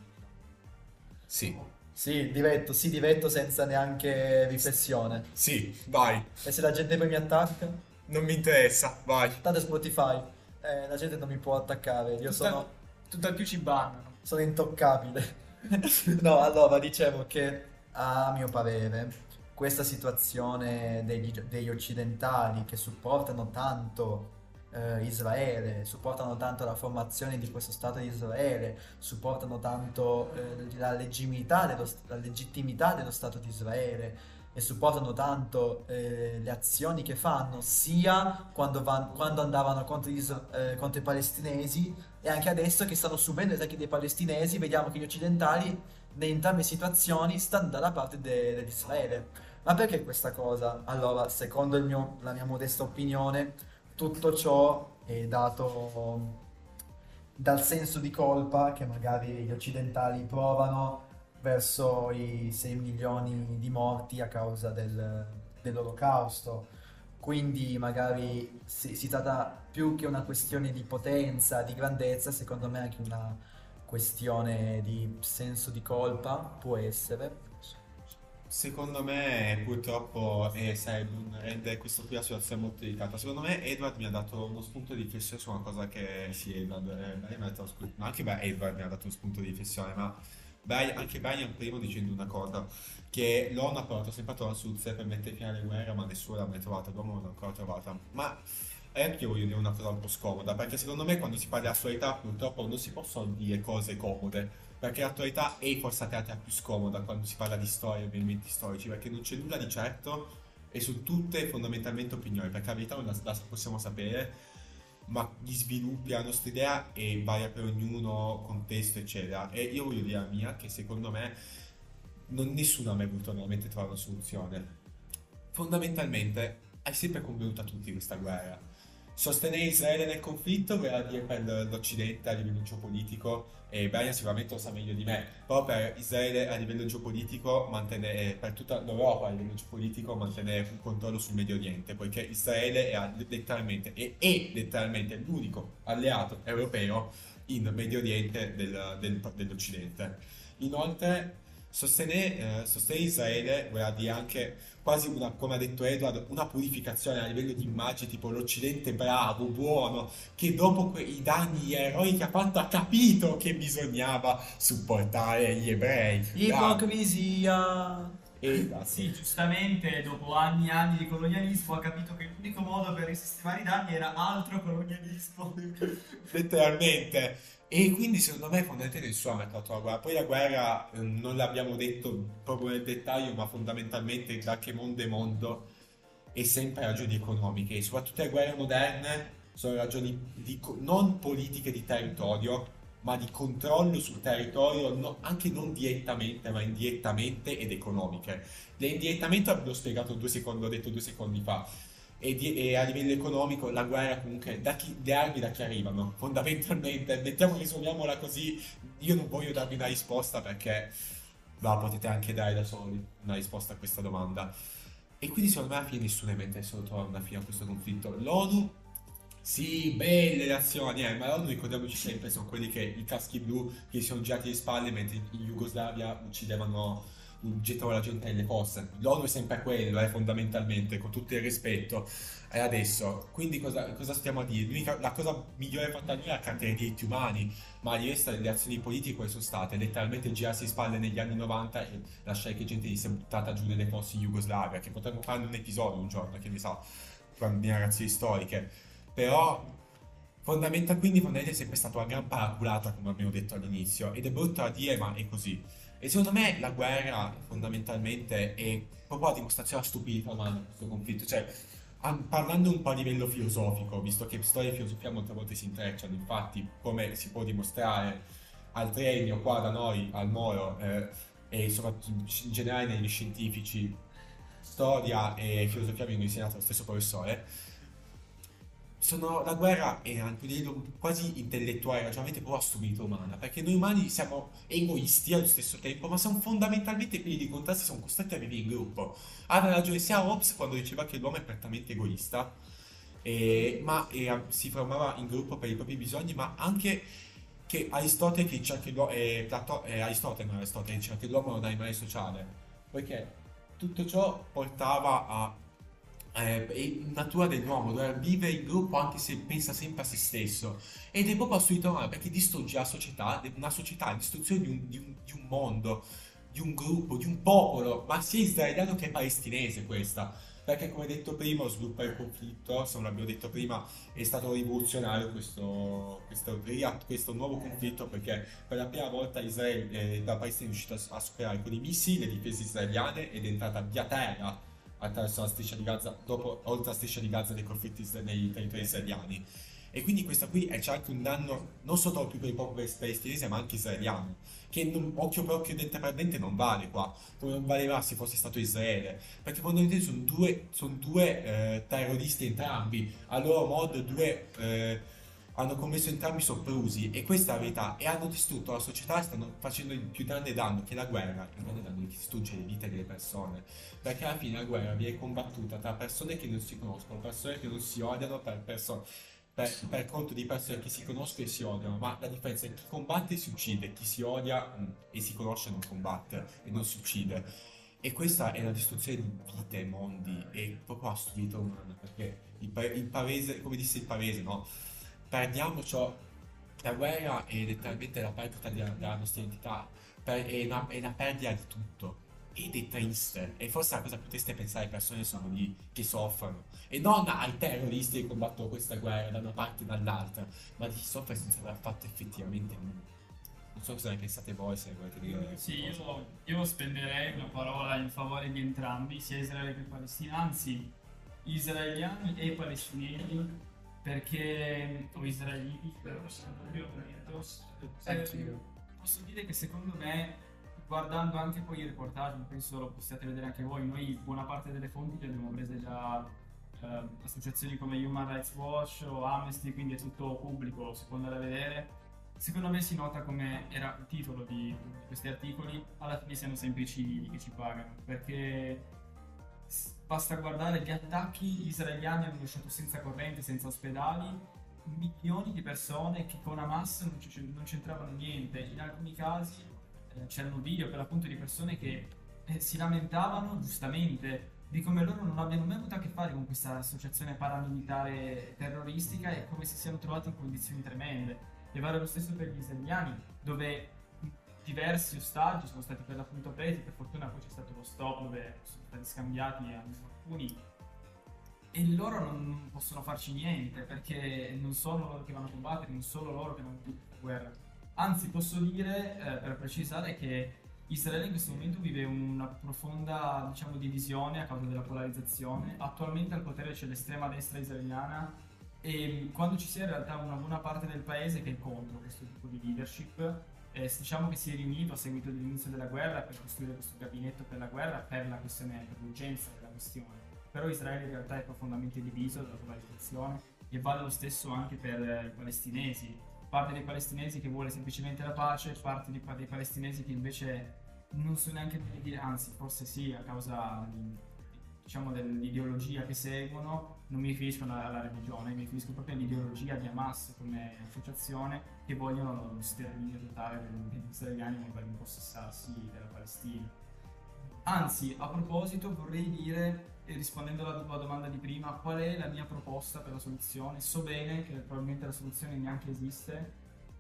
Sì. Sì, diretto, sì, diretto senza neanche riflessione. Sì, vai. E se la gente poi mi attacca? Non mi interessa, vai. Tanto Spotify, eh, la gente non mi può attaccare, io Tutta, sono... Tutt'al più ci bannano. Sono intoccabile. no, allora dicevo che a mio parere questa situazione degli, degli occidentali che supportano tanto eh, Israele, supportano tanto la formazione di questo Stato di Israele, supportano tanto eh, la, legittimità dello, la legittimità dello Stato di Israele e supportano tanto eh, le azioni che fanno sia quando, van, quando andavano contro, gli, eh, contro, i palestinesi e anche adesso che stanno subendo gli attacchi dei palestinesi vediamo che gli occidentali in entrambe le situazioni stanno dalla parte de, di Israele ma perché questa cosa? allora secondo mio, la mia modesta opinione tutto ciò è dato dal senso di colpa che magari gli occidentali provano verso i 6 milioni di morti a causa del, dell'olocausto. Quindi magari si, si, tratta più che una questione di potenza, di grandezza, secondo me anche una questione di senso di colpa può essere. Secondo me purtroppo eh, Saibun rende questa qui la situazione molto delicata. Secondo me Edward mi ha dato uno spunto di riflessione su una cosa che sì, Edward, eh, mi ha dato, anche beh, Edward mi ha dato uno spunto di riflessione, ma Brian, anche Brian prima dicendo una cosa, che l'ONU ha portato sempre a Suz per mettere fine alle guerre, ma nessuno l'ha mai trovata, l'uomo non l'ha ancora trovata. Ma anche io voglio dire una cosa un po' scomoda, perché secondo me quando si parla di attualità purtroppo non si possono dire cose comode, perché l'attualità è forse la teatro più scomoda quando si parla di storia e avvenimenti storici, perché non c'è nulla di certo e su tutte fondamentalmente opinioni, perché la verità non la, la possiamo sapere, ma gli sviluppi, la nostra idea e varia per ognuno, contesto, eccetera. E io voglio dire la mia, che secondo me non, nessuno ha mai voluto veramente trovare una soluzione. Fondamentalmente hai sempre convenuto a tutti questa guerra. Sostenere Israele nel conflitto voleva dire per l'Occidente a livello geopolitico, e Brian sicuramente lo sa meglio di me, però per Israele a livello geopolitico, mantenere, per tutta l'Europa a livello geopolitico, mantenere un controllo sul Medio Oriente, poiché Israele è letteralmente, è, è letteralmente l'unico alleato europeo in Medio Oriente del, del, dell'Occidente. Inoltre, sostenere, eh, sostenere Israele voleva dire anche quasi una, come ha detto Edward, una purificazione a livello di immagine, tipo l'Occidente bravo, buono, che dopo i danni, eroi che ha fatto ha capito che bisognava supportare gli ebrei. Ipocrisia! E, sì, giustamente dopo anni e anni di colonialismo ha capito che l'unico modo per risistemare i danni era altro colonialismo. Letteralmente. E quindi secondo me fondamentalmente nessuno ha mercato la guerra. Poi la guerra eh, non l'abbiamo detto proprio nel dettaglio, ma fondamentalmente da che mondo è mondo è sempre ragioni economiche e soprattutto le guerre moderne sono ragioni di, non politiche di territorio, ma di controllo sul territorio, no, anche non direttamente, ma indirettamente ed economiche. L'indirettamente l'ho spiegato due secondi, ho detto due secondi fa. E, di, e, a livello economico la guerra comunque da chi, le armi da chi arrivano? Fondamentalmente mettiamo risolviamola così. Io non voglio darvi una risposta perché la potete anche dare da soli una risposta a questa domanda. E quindi secondo me alla fine nessuno è interessato a trovare una fine a questo conflitto. l'ONU sì, belle le azioni, eh, ma l'ONU ricordiamoci sempre sono quelli che i caschi blu che si sono girati le spalle mentre in Jugoslavia uccidevano gettano la gente nelle fosse. L'ONU è sempre quello, eh, fondamentalmente, con tutto il rispetto. E adesso, quindi cosa, cosa stiamo a dire? L'unica, la cosa migliore fatta noi è la Carta dei diritti umani, ma di resta le azioni politiche sono state? Letteralmente girarsi le spalle negli anni 90 e lasciare che gente sia buttata giù nelle fosse in Jugoslavia, che potremmo fare un episodio un giorno, che ne sa, con narrazioni storiche. Però fondamentalmente quindi fondamentalmente è sempre stata una gran paraculata come abbiamo detto all'inizio ed è brutto da dire ma è così e secondo me la guerra fondamentalmente è proprio la dimostrazione stupidità umana questo conflitto. Cioè, parlando un po' a livello filosofico, visto che storia e filosofia molte volte si intrecciano, infatti, come si può dimostrare al Triennio qua da noi, al Moro, eh, e soprattutto in generale negli scientifici, storia e filosofia vengono insegnate dallo stesso professore sono, la guerra è anche quasi intellettuale, ragionamento proprio a stupidità umana, perché noi umani siamo egoisti allo stesso tempo, ma siamo fondamentalmente pieni di contrasti, siamo costretti a vivere in gruppo. Aveva ragione sia Hobbes quando diceva che l'uomo è prettamente egoista, e, ma e, si formava in gruppo per i propri bisogni, ma anche che Aristotele che diceva che l'uomo, eh, Plato, eh, Aristotele, Aristotele diceva che l'uomo è un animale sociale, perché tutto ciò portava a eh, è natura dell'uomo, dover vivere in gruppo anche se pensa sempre a se stesso. Ed è proprio assolutamente male perché distrugge la società, una società, l'istruzione di un, di, un, di un mondo, di un gruppo, di un popolo, ma sia israeliano che palestinese questa perché come detto prima lo sviluppo del conflitto, se non l'abbiamo detto prima, è stato rivoluzionario questo, questo, questo nuovo conflitto perché per la prima volta Israele, eh, la Palestina è riuscita a superare con i missili le difese israeliane ed è entrata via terra attraverso la striscia di Gaza, dopo, oltre la striscia di Gaza nei conflitti nei territori israeliani. E quindi questa qui c'è anche un danno non solo più per i popoli palestinesi, ma anche israeliano, che non, occhio per occhio, dente per dente non vale qua, come non valeva se fosse stato Israele, perché fondamentalmente sono due, sono due eh, terroristi entrambi, a loro modo due... Eh, hanno commesso entrambi soprusi e questa è la verità e hanno distrutto la società e stanno facendo il più grande danno che la guerra, il grande danno che distrugge le vite delle persone perché alla fine la guerra viene combattuta tra persone che non si conoscono, persone che non si odiano per, perso- per, per conto di persone che si conoscono e si odiano, ma la differenza è chi combatte si uccide, chi si odia mm, e si conosce non combatte e non si uccide. E questa è la distruzione di vite, mondi, è proprio la stupidità umana, perché il, pa- il pavese, come disse il pavese, no? Perdiamo ciò, la guerra è letteralmente la perdita della, della nostra identità, per, è, una, è una perdita di tutto. Ed è triste e forse la cosa più triste è pensare alle persone sono lì che soffrono. E non ai terroristi che combattono questa guerra da una parte e dall'altra ma di chi soffre senza aver fatto effettivamente nulla. Non so cosa ne pensate voi se volete dire sì io, io, spenderei una parola in favore di entrambi sia Israele che Palestina anzi israeliani e palestinesi perché o israeliti però eh, posso dire che secondo me guardando anche poi il reportage, penso lo possiate vedere anche voi, noi buona parte delle fonti le abbiamo prese da eh, associazioni come Human Rights Watch o Amnesty, quindi è tutto pubblico, si può andare a vedere. Secondo me si nota come era il titolo di, di questi articoli, alla fine siano sempre i civili che ci pagano, perché basta guardare gli attacchi israeliani hanno lasciato senza corrente, senza ospedali, milioni di persone che con Hamas non, c- non c'entravano niente, in alcuni casi eh, c'erano video per l'appunto di persone che eh, si lamentavano giustamente di come loro non abbiano mai avuto a che fare con questa associazione paramilitare terroristica e come si siano trovati in condizioni tremende. E vale lo stesso per gli israeliani, dove diversi ostaggi sono stati per l'appunto presi, per fortuna poi c'è stato lo stop dove sono stati scambiati alcuni e loro non possono farci niente perché non sono loro che vanno a combattere, non sono loro che vanno a guerra. Anzi, posso dire, eh, per precisare, che Israele in questo momento vive una profonda, diciamo, divisione a causa della polarizzazione. Attualmente al potere c'è l'estrema destra israeliana e quando ci sia in realtà una buona parte del paese che è contro questo tipo di leadership, eh, diciamo che si è riunito a seguito dell'inizio della guerra per costruire questo gabinetto per la guerra, per la questione, per l'urgenza della questione. Però Israele in realtà è profondamente diviso dalla polarizzazione e vale lo stesso anche per eh, i palestinesi. Parte dei palestinesi che vuole semplicemente la pace, parte di- dei palestinesi che invece non so neanche bene dire, anzi forse sì, a causa di- diciamo dell'ideologia che seguono, non mi riferisco alla, alla religione, mi riferisco proprio all'ideologia di Hamas come associazione che vogliono lo sterminio totale israeliani e vogliono impossessarsi della Palestina. Anzi, a proposito, vorrei dire, rispondendo alla tua domanda di prima, qual è la mia proposta per la soluzione? So bene che probabilmente la soluzione neanche esiste,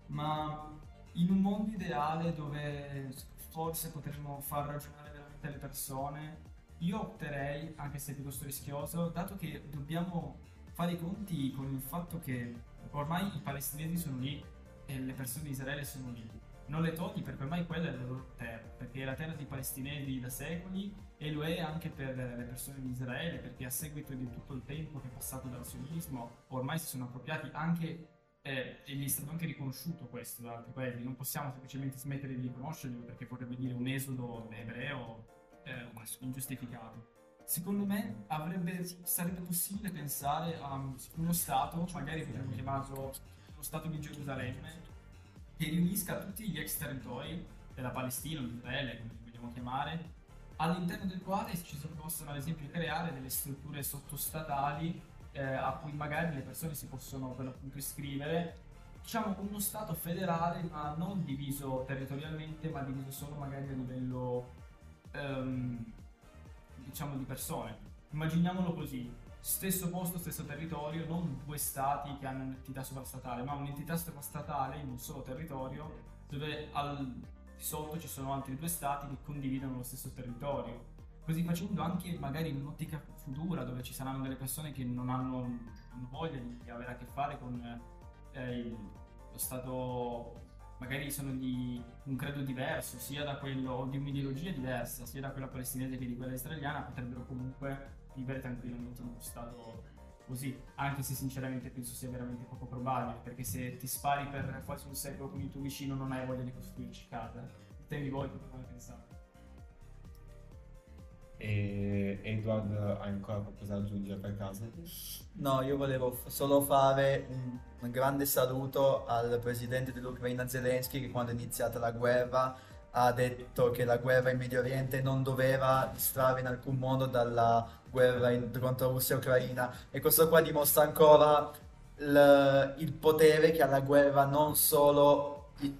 ma in un mondo ideale dove forse potremmo far ragionare veramente le persone, io opterei, anche se è piuttosto rischioso, dato che dobbiamo fare i conti con il fatto che ormai i palestinesi sono lì e le persone di Israele sono lì. Non le togli perché ormai quella è la loro terra, perché è la terra dei palestinesi da secoli e lo è anche per le persone di Israele, perché a seguito di tutto il tempo che è passato dal sionismo, ormai si sono appropriati anche, eh, e gli è stato anche riconosciuto questo da altri paesi, non possiamo semplicemente smettere di riconoscerlo perché vorrebbe dire un esodo ebreo eh, ingiustificato. Secondo me avrebbe, sarebbe possibile pensare a uno Stato, magari potremmo chiamarlo lo Stato di Gerusalemme, che riunisca tutti gli ex territori della Palestina di Israele, come li vogliamo chiamare, all'interno del quale ci si possono ad esempio creare delle strutture sottostatali eh, a cui magari le persone si possono per l'appunto iscrivere. Diciamo uno Stato federale, ma non diviso territorialmente, ma diviso solo magari a livello ehm, diciamo di persone. Immaginiamolo così, stesso posto, stesso territorio, non due stati che hanno un'entità sovrastatale, ma un'entità sovrastatale in un solo territorio dove al di sotto ci sono altri due stati che condividono lo stesso territorio. Così facendo anche magari in un'ottica futura dove ci saranno delle persone che non hanno, hanno voglia di avere a che fare con eh, il- lo stato magari sono di un credo diverso, sia da quello di un'ideologia diversa, sia da quella palestinese che di quella israeliana, potrebbero comunque vivere tranquillamente in uno stato così, anche se sinceramente penso sia veramente poco probabile, perché se ti spari per quasi un secolo con il tuo vicino non hai voglia di costruirci casa. Temi voi come pensate. E Edward hai ancora qualcosa da aggiungere per caso? No, io volevo f- solo fare un, un grande saluto al presidente dell'Ucraina Zelensky che quando è iniziata la guerra ha detto che la guerra in Medio Oriente non doveva distrarre in alcun modo dalla guerra in- contro Russia e Ucraina e questo qua dimostra ancora il, il potere che ha la guerra non solo in,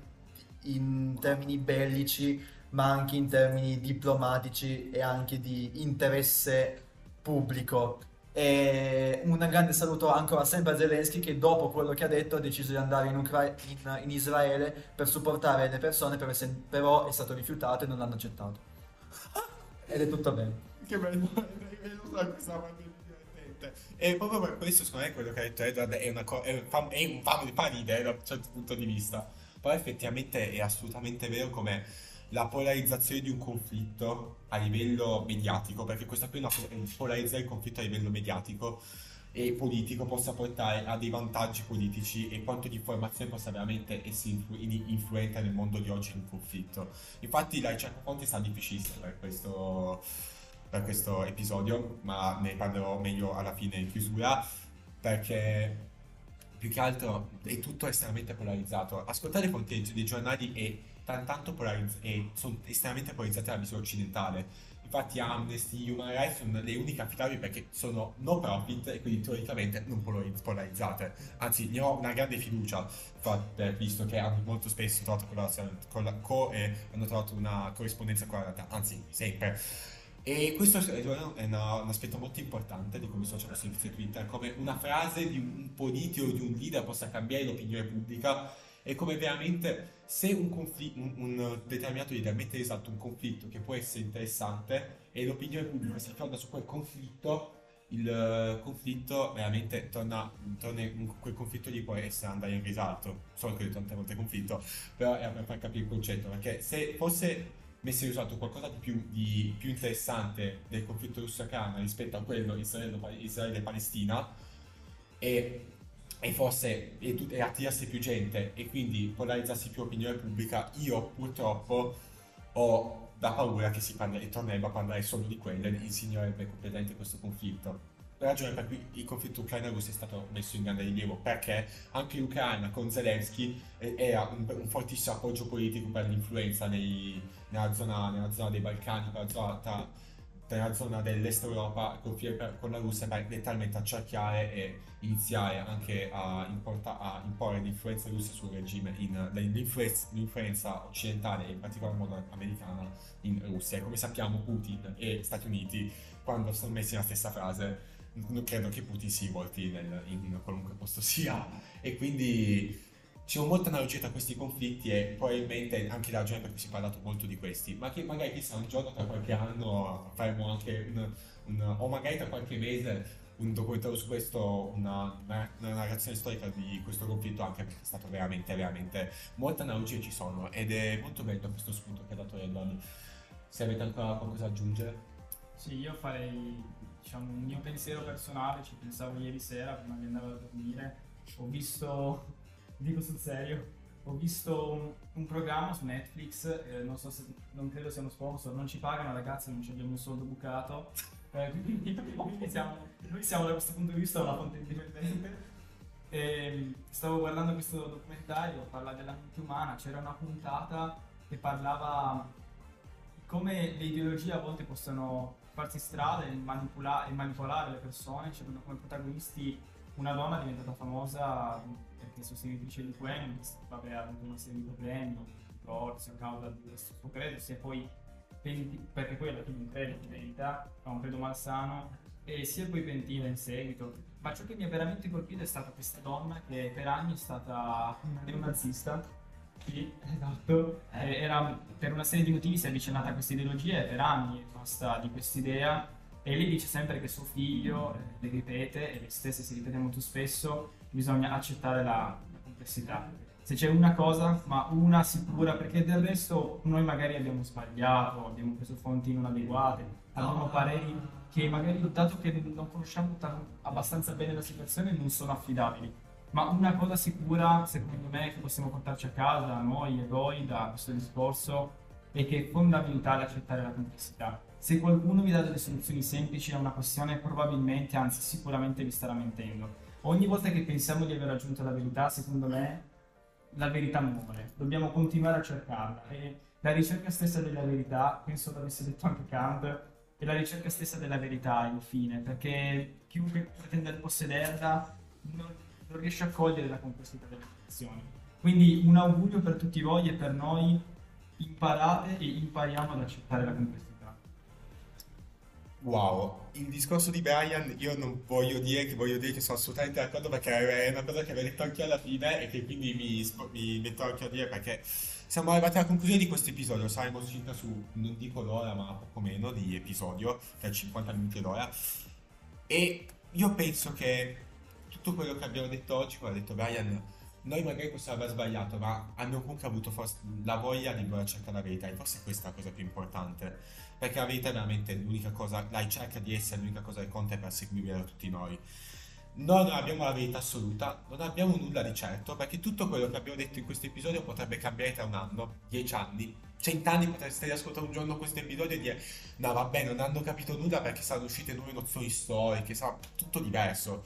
in termini bellici ma anche in termini diplomatici e anche di interesse pubblico. E un grande saluto ancora sempre a Zelensky che dopo quello che ha detto ha deciso di andare in, Ucra- in- in Israele per supportare le persone, però, se- però è stato rifiutato e non l'hanno accettato. Ed è tutto bene. Che bello. E proprio per questo, secondo me, quello che ha detto Edward è, una co- è, fa, è un fa, fa ridere da un certo punto di vista. Poi effettivamente è assolutamente vero come la polarizzazione di un conflitto a livello mediatico, perché questa qui è una po- è polarizzare il conflitto a livello mediatico, e politico possa portare a dei vantaggi politici e quanto l'informazione possa veramente essere influ- influente nel mondo di oggi in conflitto. Infatti la ricerca fonte sta difficilissima per questo, per questo episodio, ma ne parlerò meglio alla fine in chiusura, perché più che altro è tutto estremamente polarizzato. Ascoltare le fonti dei giornali è tanto polarizzato e sono estremamente polarizzate alla visione occidentale Infatti Amnesty, Human Rights sono le uniche affidabili perché sono no profit e quindi teoricamente non polarizzate. Anzi, ne ho una grande fiducia, visto che hanno molto spesso trovato con la co e hanno trovato una corrispondenza con la realtà, anzi, sempre. E questo è una, un aspetto molto importante di come i social possono Twitter, come una frase di un politico o di un leader possa cambiare l'opinione pubblica e come veramente se un, conflitto, un, un determinato leader mette in esatto un conflitto che può essere interessante e l'opinione pubblica si fonda su quel conflitto, il conflitto veramente torna, torna in quel conflitto lì può essere andare in risalto. So che ho tante volte conflitto, però è per far capire il concetto, perché se fosse messo in risalto qualcosa di più, di più interessante del conflitto russo-ucraino rispetto a quello Israele-Palestina e e fosse e, e attirasse più gente e quindi polarizzasse più opinione pubblica, io purtroppo ho da paura che si parli, e tornerebbe a parlare solo di quelle e insignorerebbe completamente questo conflitto. Ragione per cui il conflitto ucraino-russo è stato messo in grande rilievo perché anche l'Ucraina con Zelensky era un, un fortissimo appoggio politico per l'influenza nei, nella, zona, nella, zona, dei Balcani, per la zona tra nella zona dell'est Europa con la Russia per letteralmente accerchiare e iniziare anche a, importa, a imporre l'influenza russa sul regime, in, l'influenza, l'influenza, occidentale e in particolar modo americana in Russia. E come sappiamo Putin e Stati Uniti, quando sono messi nella stessa frase, non credo che Putin si volti nel, in qualunque posto sia. E quindi c'è molta analogia tra questi conflitti e probabilmente anche la ragione per cui si è parlato molto di questi, ma che magari chissà un giorno tra qualche anno faremo anche un, un o magari tra qualche mese un documentario su questo, una, una, una, narrazione storica di questo conflitto anche perché è stato veramente, veramente molte analogie ci sono ed è molto bello questo spunto che ha dato Eldon. Se avete ancora qualcosa da aggiungere? Sì, io farei diciamo, un mio pensiero personale, ci pensavo ieri sera prima di andare a dormire, ho visto dico sul serio. Ho visto un, un programma su Netflix, eh, non, so se, non credo sia uno sponsor, non ci pagano ragazzi, non ci abbiamo un soldo bucato. Eh, quindi, quindi siamo, noi siamo da questo punto di vista una fonte indipendente. E ehm, stavo guardando questo documentario, parla della mente umana, c'era una puntata che parlava come le ideologie a volte possono farsi strada e, manipula- e manipolare le persone, c'erano come protagonisti una donna diventata famosa perché sostenitrice di Gwen, vabbè, ha avuto una serie di problemi, divorzio causa di questo suo credo, si è poi penti- perché poi alla fine in verità, ha un credo malsano, e si è poi pentita in seguito. Ma ciò che mi ha veramente colpito è stata questa donna che per anni è stata una neonazista. Sì, esatto. Eh, era, per una serie di motivi si è avvicinata a questa ideologia e per anni è rimasta di quest'idea e lei dice sempre che suo figlio eh, le ripete, e lei stessa si ripete molto spesso, bisogna accettare la, complessità. Se c'è una cosa, ma una sicura, perché del resto noi magari abbiamo sbagliato, abbiamo preso fonti non adeguate, abbiamo pareri che magari, dato che non conosciamo abbastanza bene la situazione, non sono affidabili. Ma una cosa sicura, secondo me, che possiamo portarci a casa, noi e voi, da questo discorso, è che è fondamentale accettare la complessità se qualcuno vi dà delle soluzioni semplici a una questione, probabilmente, anzi sicuramente vi starà mentendo. Ogni volta che pensiamo di aver raggiunto la verità, secondo me, la verità muore. Dobbiamo continuare a cercarla. E la ricerca stessa della verità, penso l'avesse detto anche Kant, è la ricerca stessa della verità, infine, perché chiunque pretende di possederla non, non riesce a cogliere la complessità delle situazioni. Quindi un augurio per tutti voi e per noi, imparate e impariamo ad accettare la complessità. Wow, il discorso di Brian io non voglio dire che voglio dire che sono assolutamente d'accordo perché è una cosa che avevo detto anche alla fine e che quindi mi, mi metto anche a dire perché siamo arrivati alla conclusione di questo episodio, saremo circa su, non dico l'ora ma poco meno di episodio, per 50 minuti d'ora. E io penso che tutto quello che abbiamo detto oggi, come ha detto Brian, noi magari possiamo aver sbagliato ma abbiamo comunque avuto la voglia di voler cercare la verità e forse questa è la cosa più importante perché la verità è veramente l'unica cosa, la ricerca di essere l'unica cosa che conta è perseguibile da tutti noi. non abbiamo la verità assoluta, non abbiamo nulla di certo, perché tutto quello che abbiamo detto in questo episodio potrebbe cambiare tra un anno, dieci anni, cent'anni potreste riascoltare un giorno questo episodio e dire no vabbè non hanno capito nulla perché saranno uscite nuove nozioni storiche, sarà tutto diverso.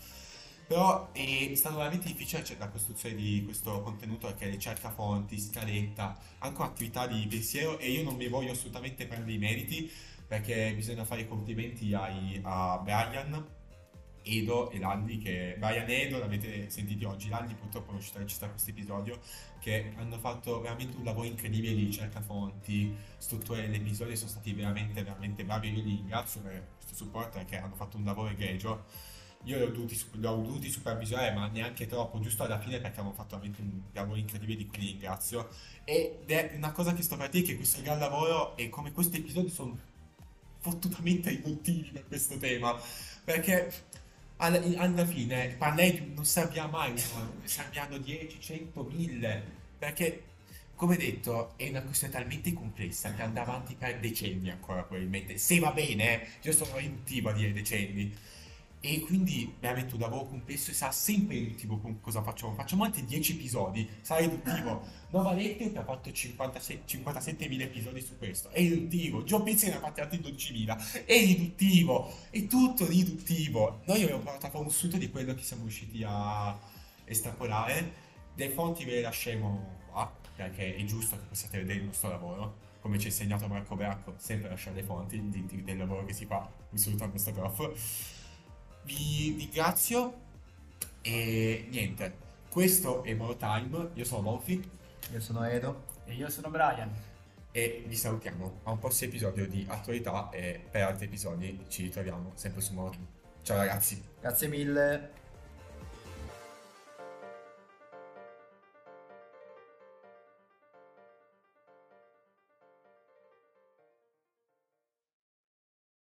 Però è stato veramente difficile la costruzione di questo contenuto perché ricerca fonti, scaletta, anche un'attività di pensiero e io non mi voglio assolutamente prendere i meriti perché bisogna fare i complimenti ai, a Brian, Edo e Lalli che Brian e Edo l'avete sentito oggi, Lalli purtroppo non riuscito a registrare questo episodio che hanno fatto veramente un lavoro incredibile di ricerca fonti, struttura dell'episodio sono stati veramente veramente bravi io li ringrazio per questo supporto perché hanno fatto un lavoro egregio io li ho dovuti, li dovuti supervisionare ma neanche troppo giusto alla fine perché hanno fatto veramente un lavoro incredibile di cui ringrazio ed è una cosa che sto per dire che questo gran lavoro e come questo episodio sono fottutamente riduttivi per questo tema perché alla, alla fine parlare non serviva mai serviranno 10, 100, 1000 perché come detto è una questione talmente complessa che andrà avanti per decenni ancora probabilmente. Se va bene io sono riduttivo a dire decenni e quindi veramente un lavoro complesso e sarà sempre riduttivo con cosa facciamo. Facciamo anche 10 episodi, sarà riduttivo. Nova Letterman ha fatto 57.000 episodi su questo, è riduttivo. Joe Pizzi ne ha fatti altri 12.000, è riduttivo, è tutto riduttivo. Noi abbiamo provato a fare un sunto di quello che siamo riusciti a estrapolare. Le fonti ve le lasceremo qua, perché è giusto che possiate vedere il nostro lavoro. Come ci ha insegnato Marco Bracco, sempre lasciare le fonti del lavoro che si fa. Un saluto al nostro prof vi ringrazio e niente, questo è More Time, io sono Monfi Io sono Edo. E io sono Brian. e vi salutiamo a un prossimo episodio di attualità e per altri episodi ci ritroviamo sempre su More. Ciao ragazzi! Grazie mille.